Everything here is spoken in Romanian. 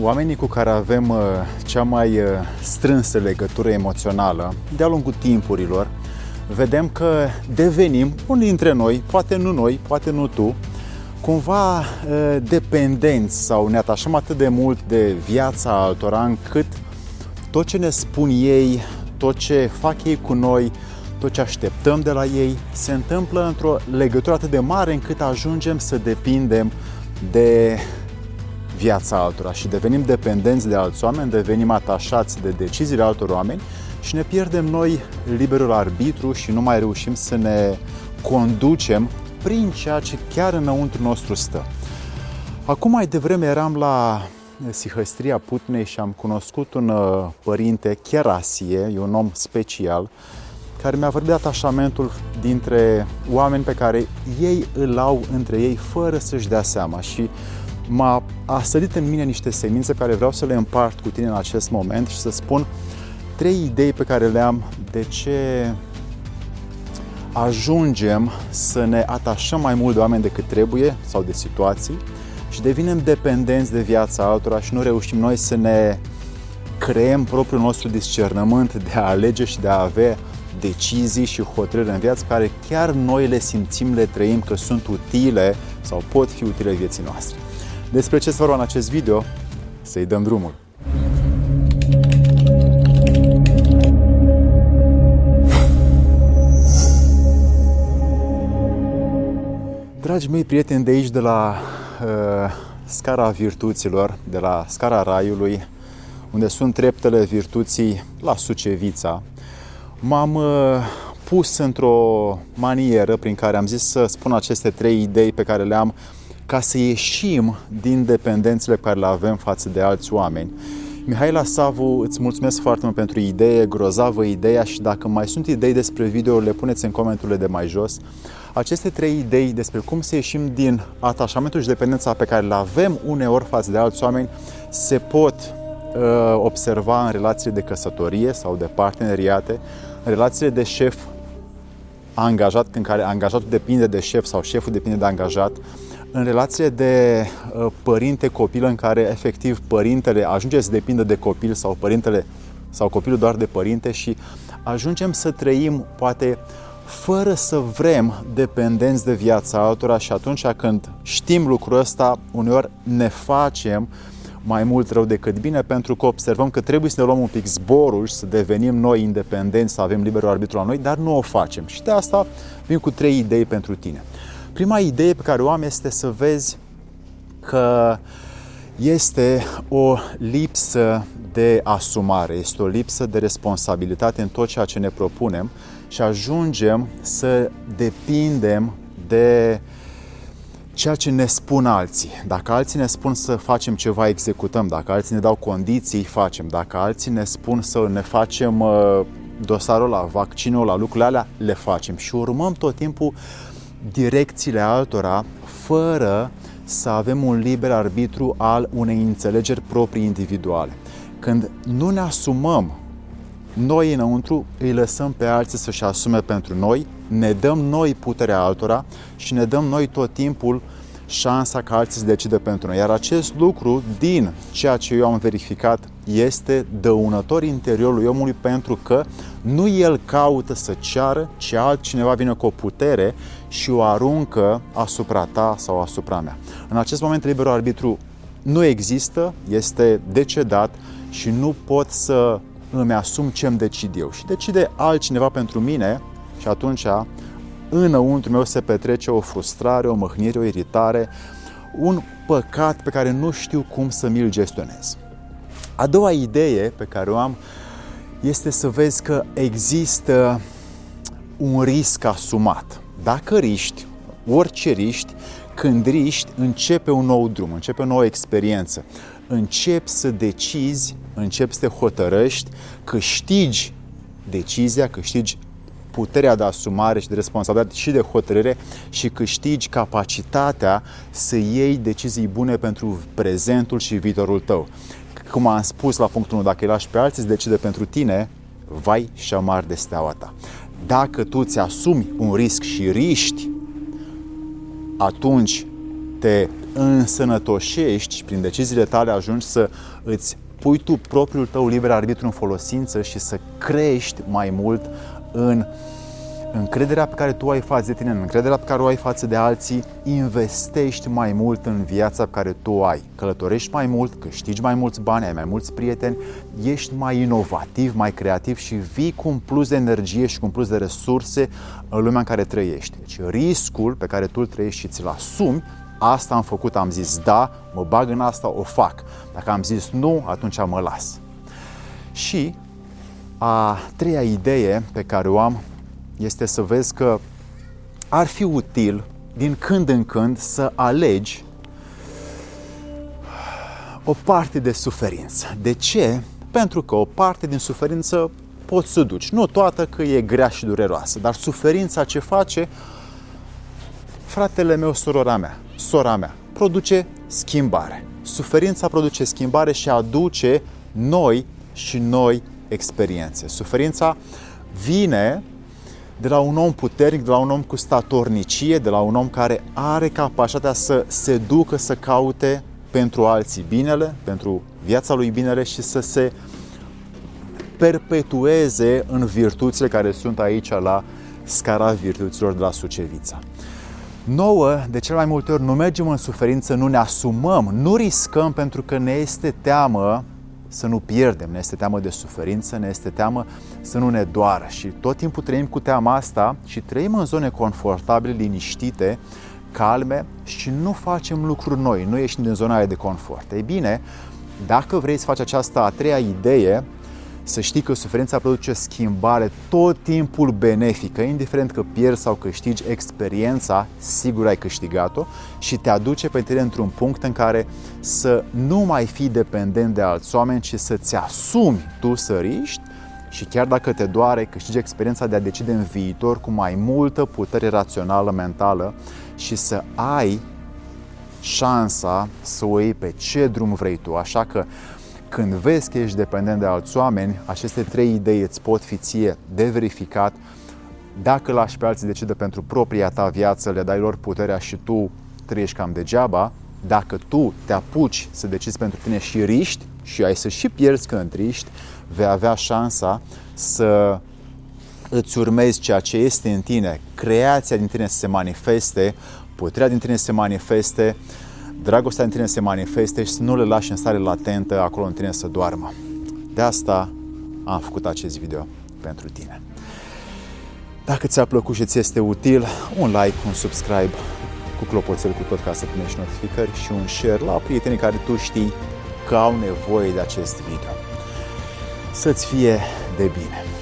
oamenii cu care avem uh, cea mai uh, strânsă legătură emoțională de-a lungul timpurilor, vedem că devenim, unii dintre noi, poate nu noi, poate nu tu, cumva uh, dependenți sau ne atașăm atât de mult de viața altora încât tot ce ne spun ei, tot ce fac ei cu noi, tot ce așteptăm de la ei, se întâmplă într-o legătură atât de mare încât ajungem să depindem de viața altora și devenim dependenți de alți oameni, devenim atașați de deciziile altor oameni și ne pierdem noi liberul arbitru și nu mai reușim să ne conducem prin ceea ce chiar înăuntru nostru stă. Acum mai devreme eram la Sihăstria Putnei și am cunoscut un uh, părinte, Cherasie, e un om special, care mi-a vorbit de atașamentul dintre oameni pe care ei îl au între ei fără să-și dea seama și m-a a sărit în mine niște semințe care vreau să le împart cu tine în acest moment și să spun trei idei pe care le am de ce ajungem să ne atașăm mai mult de oameni decât trebuie sau de situații și devinem dependenți de viața altora și nu reușim noi să ne creăm propriul nostru discernământ de a alege și de a avea decizii și hotărâri în viață care chiar noi le simțim, le trăim că sunt utile sau pot fi utile vieții noastre. Despre ce se vorba în acest video? Să-i dăm drumul! Dragi mei prieteni de aici, de la uh, scara virtuților, de la scara raiului, unde sunt treptele virtuții la Sucevița, m-am uh, pus într-o manieră prin care am zis să spun aceste trei idei pe care le am ca să ieșim din dependențele pe care le avem față de alți oameni. Mihaela Savu, îți mulțumesc foarte mult pentru idee, grozavă ideea și dacă mai sunt idei despre video, le puneți în comentariile de mai jos. Aceste trei idei despre cum să ieșim din atașamentul și dependența pe care le avem uneori față de alți oameni se pot uh, observa în relațiile de căsătorie sau de parteneriate, în relațiile de șef angajat, în care angajatul depinde de șef sau șeful depinde de angajat, în relație de uh, părinte-copil în care efectiv părintele ajunge să depindă de copil sau părintele sau copilul doar de părinte și ajungem să trăim poate fără să vrem dependenți de viața altora și atunci când știm lucrul ăsta, uneori ne facem mai mult rău decât bine pentru că observăm că trebuie să ne luăm un pic zborul și să devenim noi independenți, să avem liberul arbitru la noi, dar nu o facem. Și de asta vin cu trei idei pentru tine. Prima idee pe care o am este să vezi că este o lipsă de asumare, este o lipsă de responsabilitate în tot ceea ce ne propunem și ajungem să depindem de ceea ce ne spun alții. Dacă alții ne spun să facem ceva, executăm. Dacă alții ne dau condiții, facem. Dacă alții ne spun să ne facem uh, dosarul la vaccinul, la lucrurile alea, le facem. Și urmăm tot timpul direcțiile altora fără să avem un liber arbitru al unei înțelegeri proprii individuale. Când nu ne asumăm noi înăuntru, îi lăsăm pe alții să-și asume pentru noi, ne dăm noi puterea altora și ne dăm noi tot timpul șansa ca alții să decide pentru noi. Iar acest lucru, din ceea ce eu am verificat, este dăunător interiorului omului pentru că nu el caută să ceară, ci altcineva vine cu o putere și o aruncă asupra ta sau asupra mea. În acest moment, liberul arbitru nu există, este decedat și nu pot să îmi asum ce îmi decid eu. Și decide altcineva pentru mine și atunci înăuntru meu se petrece o frustrare, o mâhnire, o iritare, un păcat pe care nu știu cum să mi-l gestionez. A doua idee pe care o am este să vezi că există un risc asumat. Dacă riști, orice riști, când riști, începe un nou drum, începe o nouă experiență. Începi să decizi, începi să te hotărăști, câștigi decizia, câștigi puterea de asumare și de responsabilitate și de hotărâre și câștigi capacitatea să iei decizii bune pentru prezentul și viitorul tău. Cum am spus la punctul 1, dacă îi lași pe alții să decide pentru tine, vai și amar de steaua ta. Dacă tu ți asumi un risc și riști, atunci te însănătoșești și prin deciziile tale ajungi să îți pui tu propriul tău liber arbitru în folosință și să crești mai mult în încrederea pe care tu o ai față de tine, în încrederea pe care o ai față de alții, investești mai mult în viața pe care tu o ai. Călătorești mai mult, câștigi mai mulți bani, ai mai mulți prieteni, ești mai inovativ, mai creativ și vii cu un plus de energie și cu un plus de resurse în lumea în care trăiești. Deci riscul pe care tu îl trăiești și ți-l asumi asta am făcut, am zis da, mă bag în asta, o fac. Dacă am zis nu, atunci mă las. Și a treia idee pe care o am este să vezi că ar fi util din când în când să alegi o parte de suferință. De ce? Pentru că o parte din suferință poți să duci. Nu toată că e grea și dureroasă, dar suferința ce face fratele meu, sorora mea, sora mea, produce schimbare. Suferința produce schimbare și aduce noi și noi experiențe. Suferința vine de la un om puternic, de la un om cu statornicie, de la un om care are capacitatea să se ducă să caute pentru alții binele, pentru viața lui binele și să se perpetueze în virtuțile care sunt aici la scara virtuților de la Sucevița. Nouă, de cel mai multe ori, nu mergem în suferință, nu ne asumăm, nu riscăm pentru că ne este teamă să nu pierdem, ne este teamă de suferință, ne este teamă să nu ne doară și tot timpul trăim cu teama asta și trăim în zone confortabile, liniștite, calme și nu facem lucruri noi, nu ieșim din zona aia de confort. Ei bine, dacă vrei să faci această a treia idee, să știi că suferința produce schimbare tot timpul benefică, indiferent că pierzi sau câștigi experiența, sigur ai câștigat-o și te aduce pe tine într-un punct în care să nu mai fii dependent de alți oameni, ci să-ți asumi tu să riști și chiar dacă te doare, câștigi experiența de a decide în viitor cu mai multă putere rațională, mentală și să ai șansa să o iei pe ce drum vrei tu. Așa că când vezi că ești dependent de alți oameni, aceste trei idei îți pot fi ție de verificat. Dacă lași pe alții decide pentru propria ta viață, le dai lor puterea și tu trăiești cam degeaba, dacă tu te apuci să decizi pentru tine și riști și ai să și pierzi când riști, vei avea șansa să îți urmezi ceea ce este în tine, creația din tine să se manifeste, puterea din tine să se manifeste, dragostea în tine se manifeste și să nu le lași în stare latentă acolo în tine să doarmă. De asta am făcut acest video pentru tine. Dacă ți-a plăcut și ți este util, un like, un subscribe cu clopoțel cu tot ca să primești notificări și un share la prietenii care tu știi că au nevoie de acest video. Să-ți fie de bine!